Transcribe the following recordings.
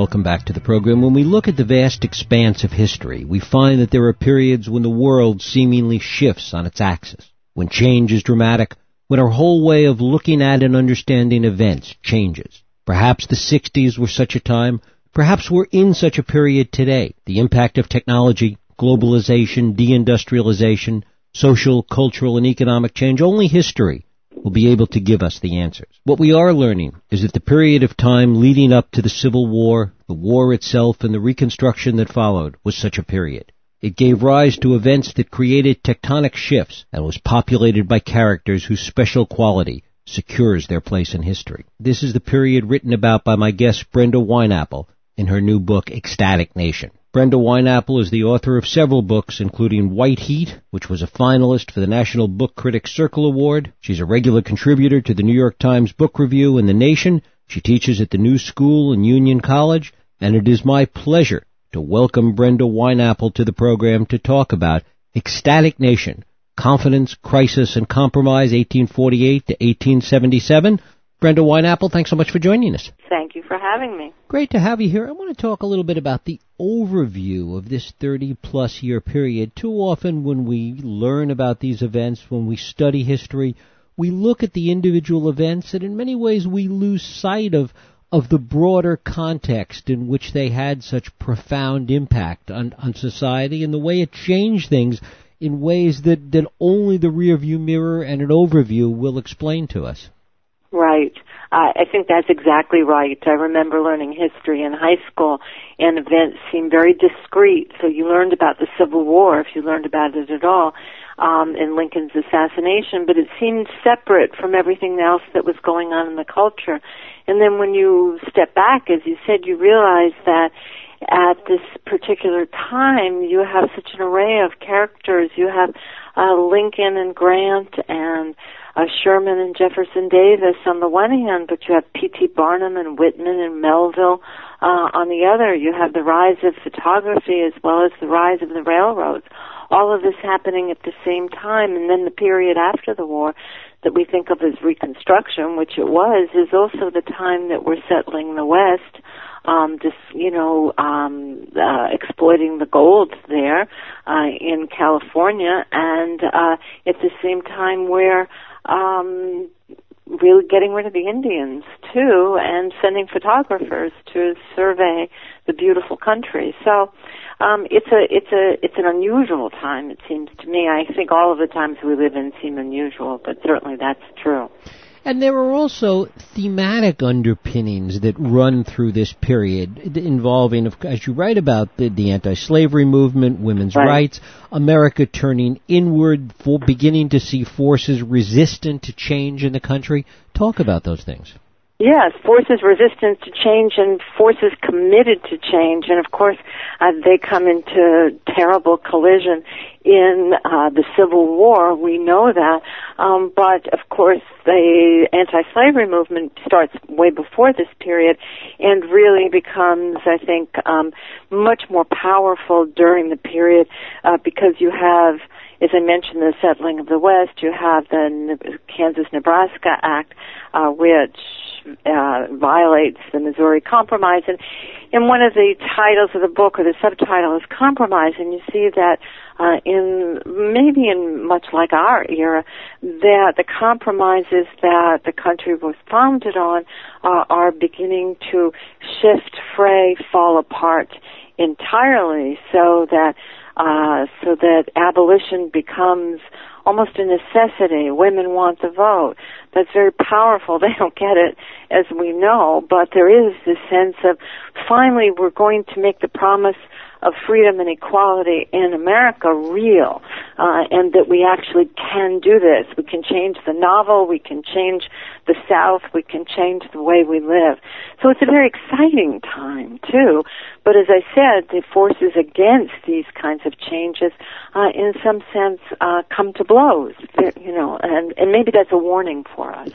Welcome back to the program. When we look at the vast expanse of history, we find that there are periods when the world seemingly shifts on its axis, when change is dramatic, when our whole way of looking at and understanding events changes. Perhaps the 60s were such a time, perhaps we're in such a period today. The impact of technology, globalization, deindustrialization, social, cultural, and economic change, only history will be able to give us the answers. What we are learning is that the period of time leading up to the Civil War, the war itself, and the Reconstruction that followed was such a period. It gave rise to events that created tectonic shifts and was populated by characters whose special quality secures their place in history. This is the period written about by my guest Brenda Wineapple in her new book, Ecstatic Nation. Brenda Wineapple is the author of several books, including White Heat, which was a finalist for the National Book Critics Circle Award. She's a regular contributor to the New York Times Book Review and The Nation. She teaches at the New School and Union College, and it is my pleasure to welcome Brenda Wineapple to the program to talk about Ecstatic Nation, Confidence, Crisis, and Compromise, 1848 to 1877. Brenda Wineapple, thanks so much for joining us. Thank you for having me. Great to have you here. I want to talk a little bit about the overview of this 30 plus year period. Too often when we learn about these events, when we study history, we look at the individual events and in many ways we lose sight of of the broader context in which they had such profound impact on, on society and the way it changed things in ways that, that only the rearview mirror and an overview will explain to us. Right. Uh, I think that's exactly right. I remember learning history in high school, and events seemed very discrete. So you learned about the Civil War, if you learned about it at all, um, and Lincoln's assassination, but it seemed separate from everything else that was going on in the culture. And then when you step back, as you said, you realize that at this particular time, you have such an array of characters. You have uh, Lincoln and Grant and Sherman and Jefferson Davis on the one hand, but you have P.T. Barnum and Whitman and Melville uh, on the other. You have the rise of photography as well as the rise of the railroads. All of this happening at the same time, and then the period after the war that we think of as Reconstruction, which it was, is also the time that we're settling the West um, just you know um, uh, exploiting the gold there uh, in California, and uh, at the same time where um, really getting rid of the Indians too, and sending photographers to survey the beautiful country. So um, it's a it's a it's an unusual time. It seems to me. I think all of the times we live in seem unusual, but certainly that's true. And there are also thematic underpinnings that run through this period involving, as you write about, the, the anti-slavery movement, women's right. rights, America turning inward, for beginning to see forces resistant to change in the country. Talk about those things. Yes, forces resistance to change and forces committed to change, and of course, uh, they come into terrible collision in uh, the Civil War. We know that, um, but of course, the anti-slavery movement starts way before this period, and really becomes, I think, um, much more powerful during the period uh, because you have as I mentioned, the settling of the West, you have the Kansas-Nebraska Act, uh, which uh, violates the Missouri Compromise. And in one of the titles of the book, or the subtitle, is Compromise, and you see that uh, in maybe in much like our era, that the compromises that the country was founded on uh, are beginning to shift, fray, fall apart entirely, so that uh, so that abolition becomes almost a necessity. Women want the vote. That's very powerful. They don't get it, as we know, but there is this sense of finally we're going to make the promise of freedom and equality in America real, uh, and that we actually can do this. We can change the novel, we can change the South, we can change the way we live. So it's a very exciting time too. But as I said, the forces against these kinds of changes, uh, in some sense, uh, come to blows. You know, and, and maybe that's a warning for us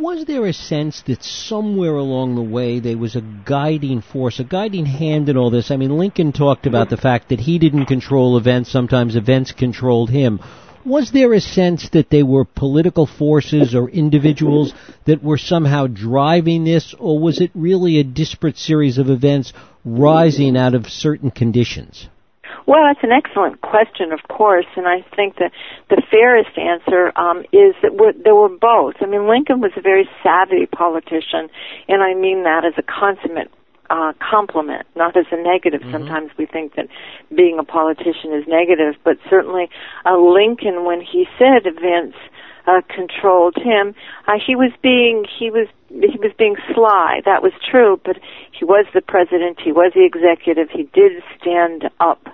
was there a sense that somewhere along the way there was a guiding force, a guiding hand in all this? I mean, Lincoln talked about the fact that he didn't control events, sometimes events controlled him. Was there a sense that they were political forces or individuals that were somehow driving this, or was it really a disparate series of events rising out of certain conditions? Well, that's an excellent question, of course, and I think that the fairest answer um, is that we're, there were both. I mean, Lincoln was a very savvy politician, and I mean that as a consummate uh, compliment, not as a negative. Mm-hmm. Sometimes we think that being a politician is negative, but certainly uh, Lincoln, when he said events uh, controlled him, uh, he was being he was he was being sly. That was true, but he was the president. He was the executive. He did stand up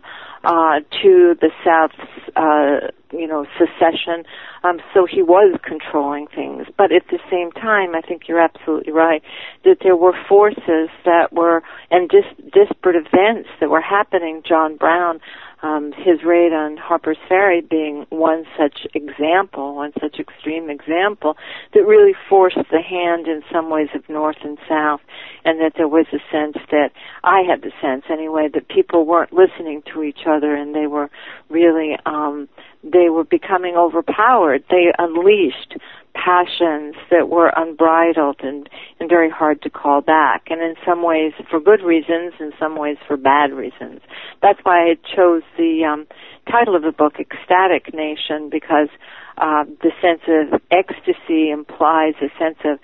uh, to the South's, uh, you know, secession. Um, so he was controlling things. But at the same time, I think you're absolutely right that there were forces that were and dis- disparate events that were happening. John Brown um, his raid on Harper's Ferry being one such example, one such extreme example, that really forced the hand in some ways of North and South, and that there was a sense that, I had the sense anyway, that people weren't listening to each other and they were really, um, they were becoming overpowered. They unleashed passions that were unbridled and, and very hard to call back. And in some ways for good reasons, in some ways for bad reasons. That's why I chose the um, title of the book, Ecstatic Nation, because uh, the sense of ecstasy implies a sense of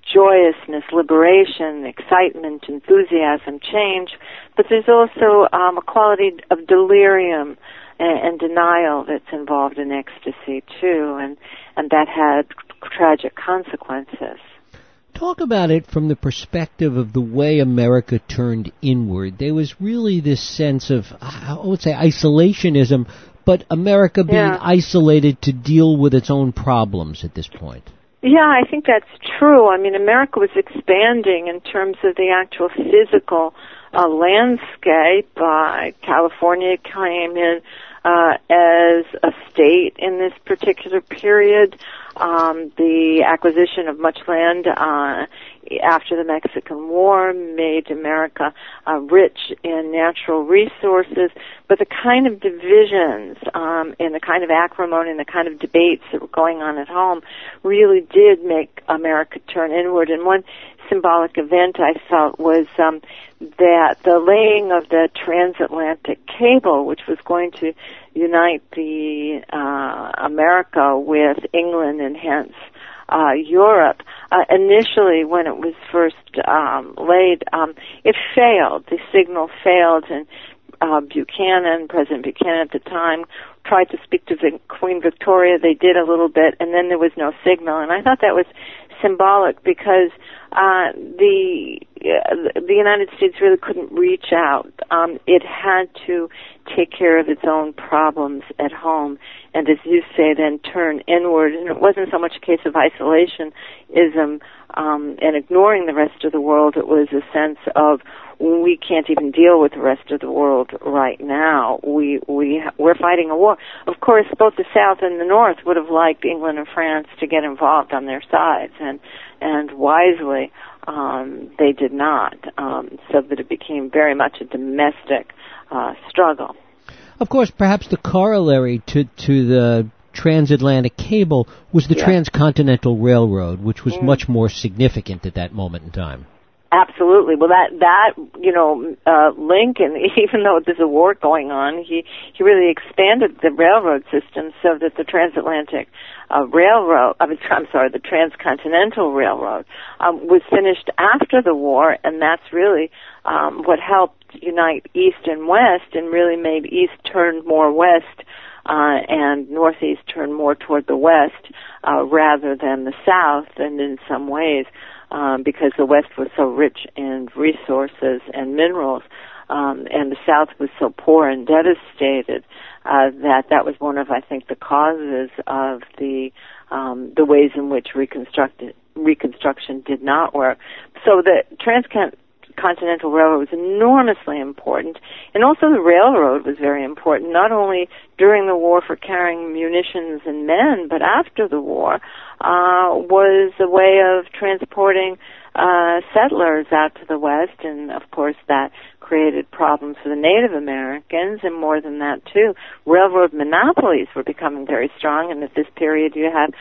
joyousness, liberation, excitement, enthusiasm, change, but there's also um, a quality of delirium and, and denial that's involved in ecstasy too, and and that had tragic consequences. Talk about it from the perspective of the way America turned inward. There was really this sense of, I would say, isolationism, but America being yeah. isolated to deal with its own problems at this point. Yeah, I think that's true. I mean, America was expanding in terms of the actual physical uh, landscape. Uh, California came in uh, as a state in this particular period. Um, the acquisition of much land uh, after the Mexican War made America uh, rich in natural resources, but the kind of divisions um, and the kind of acrimony and the kind of debates that were going on at home really did make America turn inward. And one symbolic event I felt was um, that the laying of the transatlantic cable, which was going to unite the uh, America with England and hence uh, Europe. Uh, initially, when it was first um, laid, um, it failed. The signal failed, and uh, Buchanan, President Buchanan at the time, tried to speak to Queen Victoria. They did a little bit, and then there was no signal. And I thought that was symbolic because uh, the uh, the United States really couldn't reach out. Um, it had to take care of its own problems at home, and as you say, then turn inward. And it wasn't so much a case of isolationism um, and ignoring the rest of the world. It was a sense of we can't even deal with the rest of the world right now. We we we're fighting a war. Of course, both the South and the North would have liked England and France to get involved on their sides, and and wisely um, they did not, um, so that it became very much a domestic uh, struggle. Of course, perhaps the corollary to to the transatlantic cable was the transcontinental railroad, which was mm. much more significant at that moment in time. Absolutely. Well, that that you know, uh, Lincoln, even though there's a war going on, he he really expanded the railroad system so that the transatlantic uh, railroad, I mean, I'm sorry, the transcontinental railroad um, was finished after the war, and that's really um, what helped unite East and West, and really made East turn more west. Uh, and Northeast turn more toward the West uh, rather than the South, and in some ways, um, because the West was so rich in resources and minerals, um, and the South was so poor and devastated uh, that that was one of, I think, the causes of the um, the ways in which reconstructed reconstruction did not work. So the transcon Continental Railroad was enormously important, and also the railroad was very important, not only during the war for carrying munitions and men, but after the war, uh, was a way of transporting uh, settlers out to the west, and of course that created problems for the Native Americans, and more than that too, railroad monopolies were becoming very strong. And at this period, you had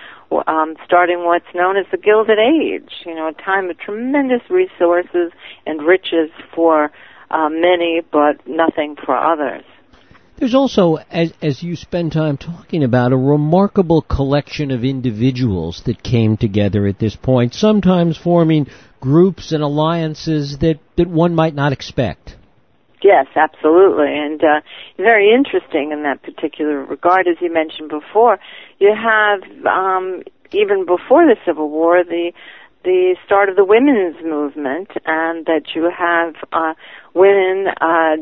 um, starting what's known as the Gilded Age. You know, a time of tremendous resources and riches for uh, many, but nothing for others. There's also, as, as you spend time talking about, a remarkable collection of individuals that came together at this point, sometimes forming groups and alliances that, that one might not expect. Yes, absolutely, and uh, very interesting in that particular regard. As you mentioned before, you have um, even before the Civil War the the start of the women's movement, and that you have uh, women uh,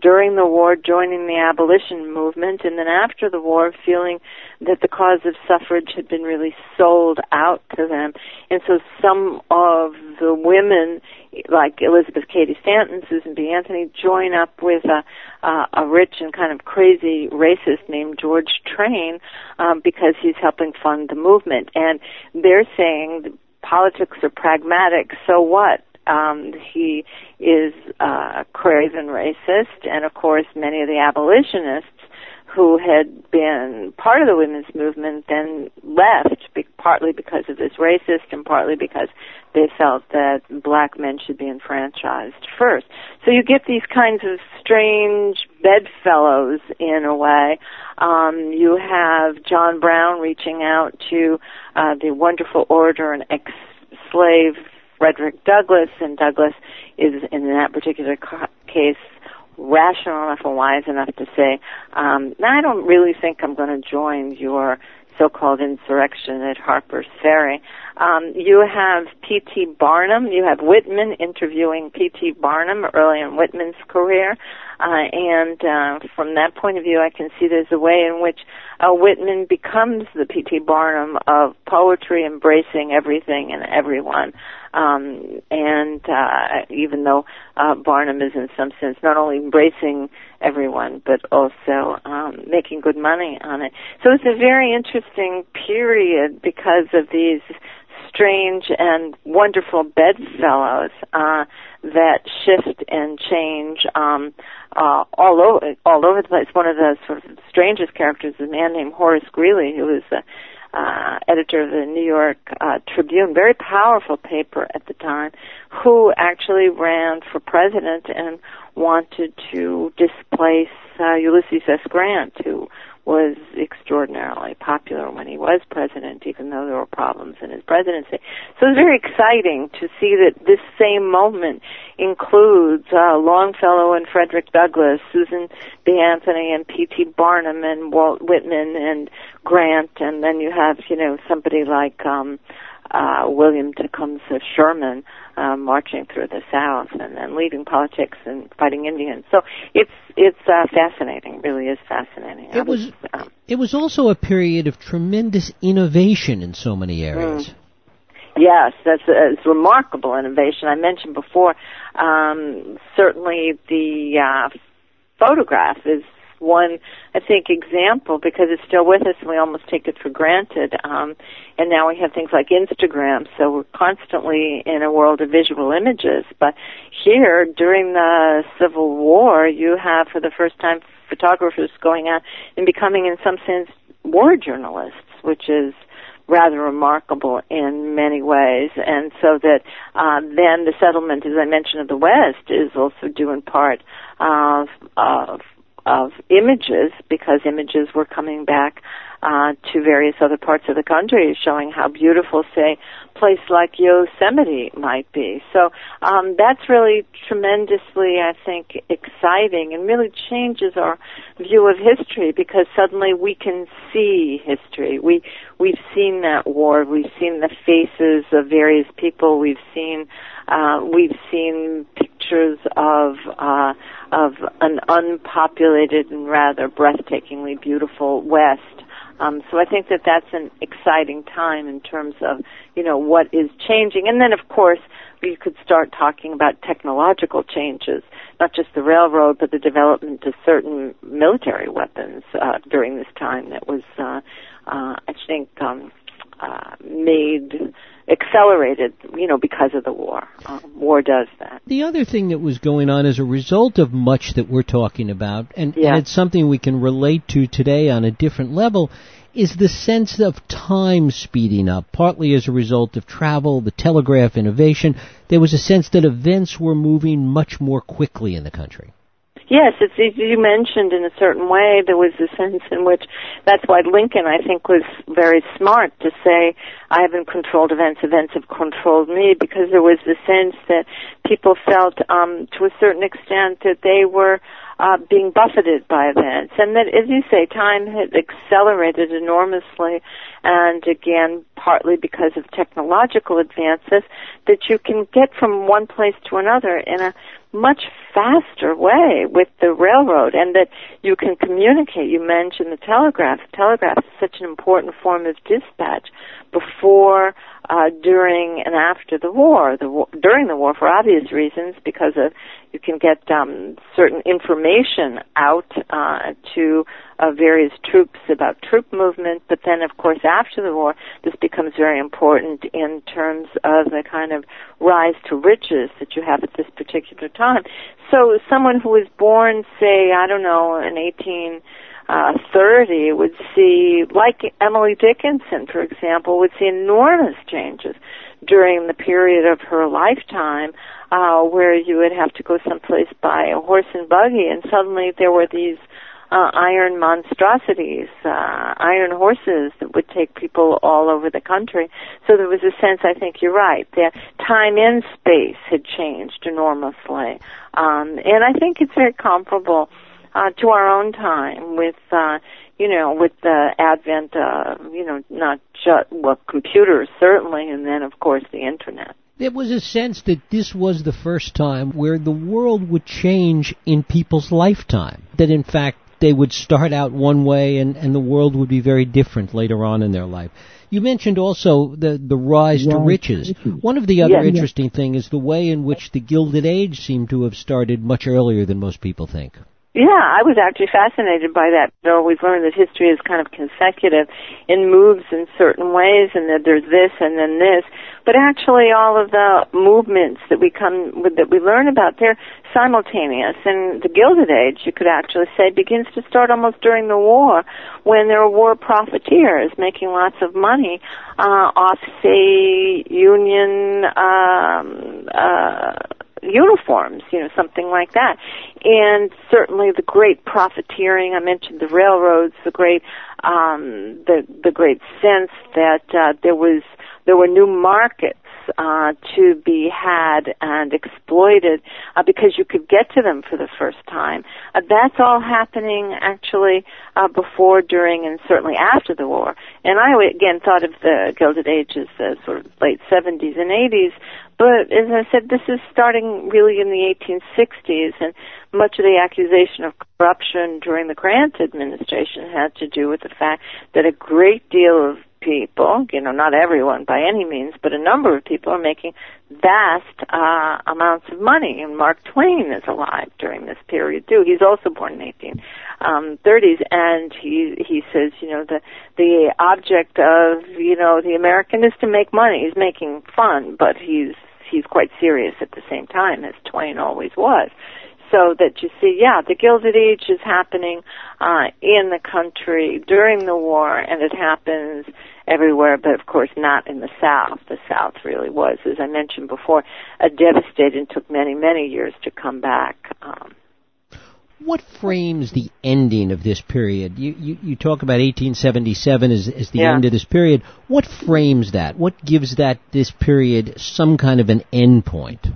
during the war joining the abolition movement, and then after the war feeling that the cause of suffrage had been really sold out to them, and so some of the women, like Elizabeth Cady Stanton, Susan B. Anthony, join up with a, uh, a rich and kind of crazy racist named George Train um, because he's helping fund the movement, and they're saying politics are pragmatic, so what? Um, he is uh, a craven racist, and of course, many of the abolitionists who had been part of the women's movement then left, be- partly because of this racist and partly because they felt that black men should be enfranchised first. So you get these kinds of strange bedfellows in a way. Um, you have John Brown reaching out to uh, the wonderful orator and ex-slave Frederick Douglass, and Douglass is in that particular ca- case rational enough and wise enough to say, um, I don't really think I'm going to join your so-called insurrection at Harper's Ferry. Um, you have P.T. Barnum. You have Whitman interviewing P.T. Barnum early in Whitman's career. Uh, and uh, from that point of view, I can see there's a way in which uh, Whitman becomes the P.T. Barnum of poetry, embracing everything and everyone. Um, and uh, even though uh, Barnum is in some sense not only embracing everyone, but also um, making good money on it. So it's a very interesting period because of these strange and wonderful bedfellows uh, that shift and change um, uh, all over all over the place. One of the sort of strangest characters is a man named Horace Greeley, who was a uh, editor of the New York uh, Tribune, very powerful paper at the time, who actually ran for president and wanted to displace uh, Ulysses S. Grant, who was extraordinarily popular when he was president, even though there were problems in his presidency. So it's very exciting to see that this same moment includes uh, Longfellow and Frederick Douglass, Susan B. Anthony and P.T. Barnum and Walt Whitman and Grant, and then you have, you know, somebody like um, uh, William Tecumseh Sherman uh, marching through the South and then leaving politics and fighting Indians. So it's it's uh, fascinating. Really is fascinating. It was, um, it was also a period of tremendous innovation in so many areas. Mm. Yes, that's a, it's remarkable innovation. I mentioned before. Um, certainly, the uh, photograph is one, I think, example because it's still with us and we almost take it for granted. Um, and now we have things like Instagram, so we're constantly in a world of visual images. But here, during the Civil War, you have for the first time photographers going out and becoming, in some sense, war journalists, which is rather remarkable in many ways. And so that uh, then the settlement, as I mentioned, of the West is also due in part of, of of images because images were coming back uh, to various other parts of the country, showing how beautiful, say, a place like Yosemite might be. So um, that's really tremendously, I think, exciting and really changes our view of history because suddenly we can see history. We we've seen that war. We've seen the faces of various people. We've seen uh, we've seen pictures of uh, of an unpopulated and rather breathtakingly beautiful West. Um, so I think that that's an exciting time in terms of you know what is changing, and then of course we could start talking about technological changes, not just the railroad, but the development of certain military weapons uh, during this time that was, uh, uh, I think, um, uh, made accelerated, you know, because of the war. Um, war does that. The other thing that was going on as a result of much that we're talking about, and, Yeah. and it's something we can relate to today on a different level, is the sense of time speeding up, partly as a result of travel, the telegraph innovation. There was a sense that events were moving much more quickly in the country. Yes, it's as you mentioned in a certain way. There was a sense in which that's why Lincoln, I think, was very smart to say, "I haven't controlled events; events have controlled me," because there was the sense that people felt, um, to a certain extent, that they were uh, being buffeted by events, and that, as you say, time had accelerated enormously, and again, partly because of technological advances, that you can get from one place to another in a much faster way with the railroad and that you can communicate. You mentioned the telegraph. The Telegraph is such an important form of dispatch before, uh, during, and after the war. The war, during the war, for obvious reasons, because of you can get um, certain information out uh, to uh, various troops about troop movement. But then, of course, after the war, this becomes very important in terms of the kind of rise to riches that you have at this particular time. So, someone who was born, say, I don't know, in 18 uh, 30 would see, like Emily Dickinson, for example, would see enormous changes during the period of her lifetime, uh, where you would have to go someplace by a horse and buggy, and suddenly there were these uh, iron monstrosities, uh, iron horses that would take people all over the country. So there was a sense, I think you're right, that time and space had changed enormously. Um, and I think it's very comparable uh, to our own time with, uh, you know, with the advent of, you know, not just, well, computers certainly, and then of course the internet. There was a sense that this was the first time where the world would change in people's lifetime. That in fact they would start out one way and, and the world would be very different later on in their life. You mentioned also the, the rise to riches. One of the other Yes. interesting things is the way in which the Gilded Age seemed to have started much earlier than most people think. Yeah, I was actually fascinated by that. Though we've learned that history is kind of consecutive in moves in certain ways, and that there's this and then this. But actually, all of the movements that we come with, that we learn about, they're simultaneous. And the Gilded Age, you could actually say, begins to start almost during the war, when there were war profiteers making lots of money uh, off, say, Union. Um, uh, uniforms, you know, something like that. And certainly the great profiteering, I mentioned the railroads, the great, um, the, the great sense that, uh, there was, there were new markets, uh, to be had and exploited, uh, because you could get to them for the first time. Uh, that's all happening actually, uh, before, during, and certainly after the war. And I again thought of the Gilded Age as the sort of late 70s and 80s, but as I said, this is starting really in the 1860s, and much of the accusation of corruption during the Grant administration had to do with the fact that a great deal of people, you know, not everyone by any means, but a number of people are making vast uh, amounts of money. And Mark Twain is alive during this period too. He's also born in 1830s, and he he says, you know, the the object of you know the American is to make money. He's making fun, but he's he's quite serious at the same time, as Twain always was. So that you see, yeah, the Gilded Age is happening uh, in the country during the war, and it happens everywhere, but of course not in the South. The South really was, as I mentioned before, a devastating. Took many, many years to come back. Um, What frames the ending of this period? You, you, you talk about 1877 as, as the Yeah. end of this period. What frames that? What gives that this period some kind of an end point?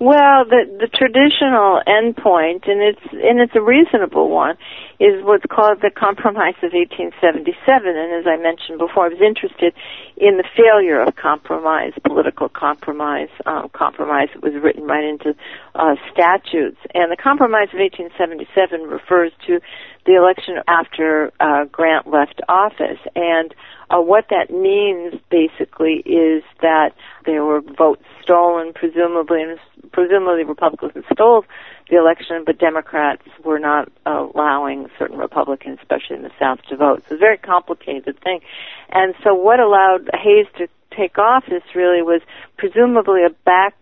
Well, the the traditional endpoint, and it's and it's a reasonable one, is what's called the Compromise of 1877. And as I mentioned before, I was interested in the failure of compromise, political compromise, um, compromise that was written right into uh, statutes. And the Compromise of 1877 refers to the election after uh, Grant left office, and uh, what that means basically is that there were votes stolen, presumably, and presumably Republicans stole the election, but Democrats were not allowing certain Republicans, especially in the South, to vote. So it's a very complicated thing. And so what allowed Hayes to take office really was presumably a back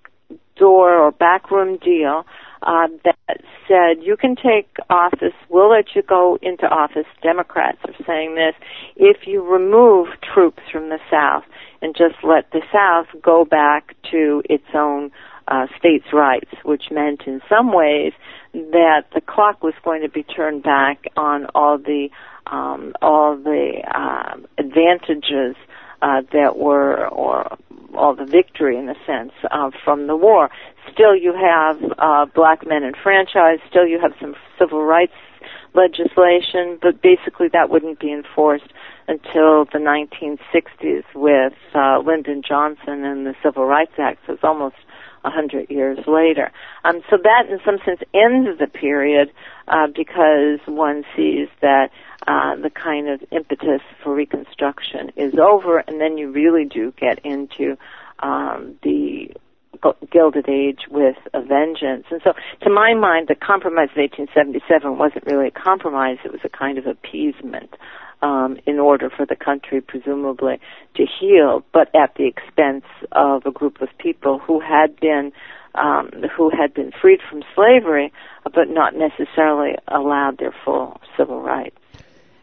door or backroom deal uh, that said you can take office, we'll let you go into office. Democrats are saying this if you remove troops from the South and just let the South go back to its own uh, states' rights, which meant in some ways that the clock was going to be turned back on all the um, all the uh, advantages uh, that were or all the victory in a sense uh, from the war. Still, you have uh, black men enfranchised. Still, you have some civil rights legislation, but basically that wouldn't be enforced until the 1960s with uh, Lyndon Johnson and the Civil Rights Act. So it's almost a hundred years later. Um, so that, in some sense, ends the period uh, because one sees that uh, the kind of impetus for Reconstruction is over, and then you really do get into um, the Gilded Age with a vengeance. And so, to my mind, the compromise of 1877 wasn't really a compromise, it was a kind of appeasement um, in order for the country, presumably, to heal, but at the expense of a group of people who had been um, who had been freed from slavery, but not necessarily allowed their full civil rights.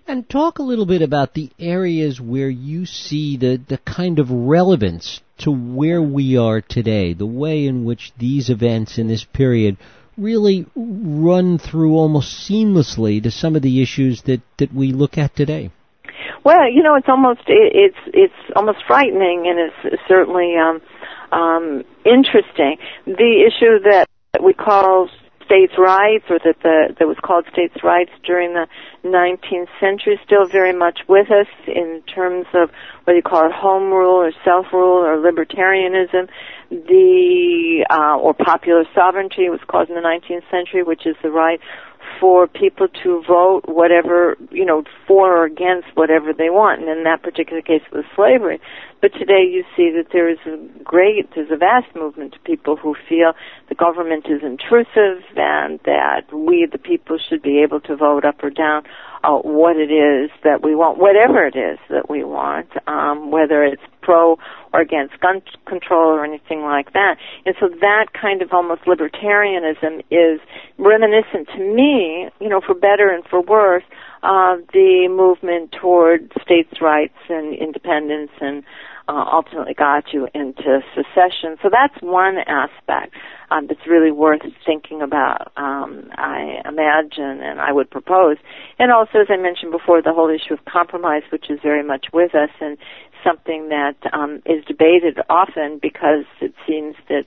And talk a little bit about the areas where you see the, the kind of relevance to where we are today, the way in which these events in this period really run through almost seamlessly to some of the issues that, that we look at today? Well, you know, it's almost it's it's almost frightening, and it's certainly um, um, interesting. The issue that we call states' rights, or that the that was called states' rights during the 19th century, still very much with us in terms of whether you call it home rule or self rule or libertarianism. The uh, or popular sovereignty was called in the 19th century, which is the right for people to vote whatever, you know, for or against whatever they want. And in that particular case, it was slavery. But today you see that there is a great, there's a vast movement of people who feel the government is intrusive and that we, the people, should be able to vote up or down uh, what it is that we want, whatever it is that we want, um, whether it's pro or against gun control or anything like that. And so that kind of almost libertarianism is reminiscent to me, you know, for better and for worse, of the movement toward states' rights and independence and uh, ultimately got you into secession. So that's one aspect um, that's really worth thinking about. Um, I imagine, and I would propose, and also, as I mentioned before, the whole issue of compromise, which is very much with us and something that um, is debated often because it seems that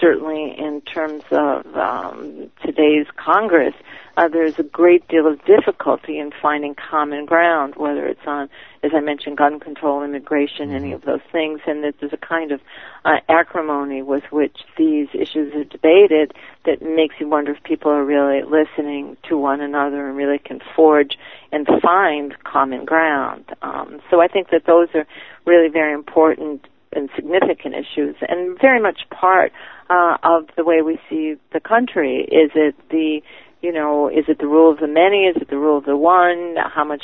certainly in terms of um, today's Congress, uh, there's a great deal of difficulty in finding common ground, whether it's on, as I mentioned, gun control, immigration, any of those things, and that there's a kind of uh, acrimony with which these issues are debated that makes you wonder if people are really listening to one another and really can forge and find common ground. Um, so I think that those are really very important and significant issues and very much part uh, of the way we see the country. Is it the, you know, is it the rule of the many? Is it the rule of the one? How much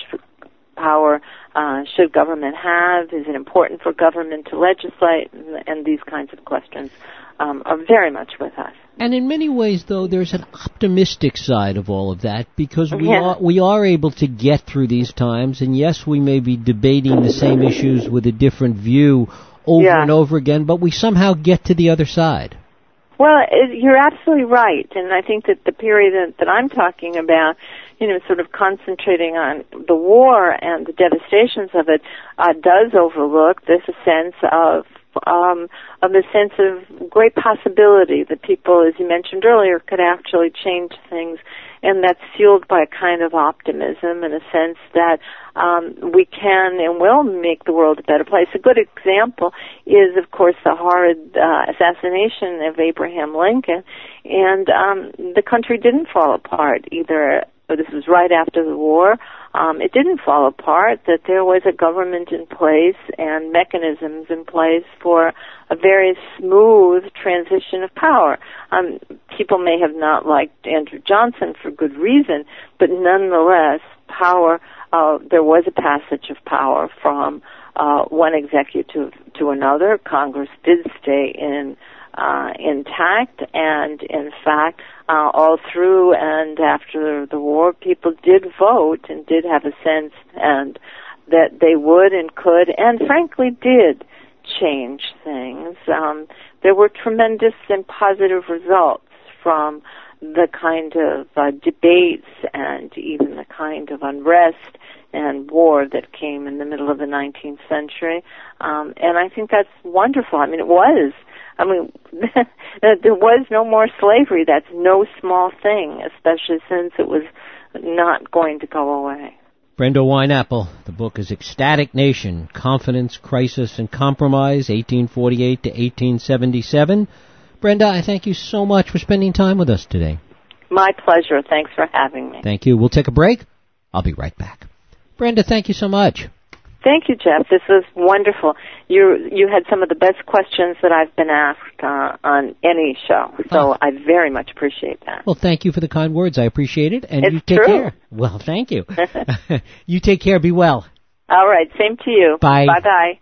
power uh, should government have? Is it important for government to legislate? And, and these kinds of questions um, are very much with us. And in many ways, though, there's an optimistic side of all of that because we yeah. are we are able to get through these times. And yes, we may be debating the same issues with a different view over yeah. and over again, but we somehow get to the other side. Well, you're absolutely right, and I think that the period that, that I'm talking about, you know, sort of concentrating on the war and the devastations of it, uh, does overlook this sense of um, of a sense of great possibility that people, as you mentioned earlier, could actually change things. And that's fueled by a kind of optimism and a sense that um, we can and will make the world a better place. A good example is, of course, the horrid uh, assassination of Abraham Lincoln, and um, the country didn't fall apart either. This was right after the war um, it didn't fall apart, that there was a government in place and mechanisms in place for a very smooth transition of power. Um, people may have not liked Andrew Johnson for good reason, but nonetheless, power, uh, there was a passage of power from uh, one executive to another. Congress did stay in uh, intact, and in fact, uh, all through and after the war, people did vote and did have a sense and that they would and could, and frankly did change things. Um, there were tremendous and positive results from the kind of uh, debates and even the kind of unrest and war that came in the middle of the 19th century. Um, and I think that's wonderful. I mean, it was. I mean, there was no more slavery. That's no small thing, especially since it was not going to go away. Brenda Wineapple, the book is Ecstatic Nation, Confidence, Crisis, and Compromise, 1848 to 1877. Brenda, I thank you so much for spending time with us today. My pleasure. Thanks for having me. Thank you. We'll take a break. I'll be right back. Brenda, thank you so much. Thank you, Jeff. This was wonderful. You you had some of the best questions that I've been asked uh, on any show, so oh. I very much appreciate that. Well, thank you for the kind words. I appreciate it, and it's you take true. care. Well, thank you. you take care. Be well. All right. Same to you. Bye. Bye bye.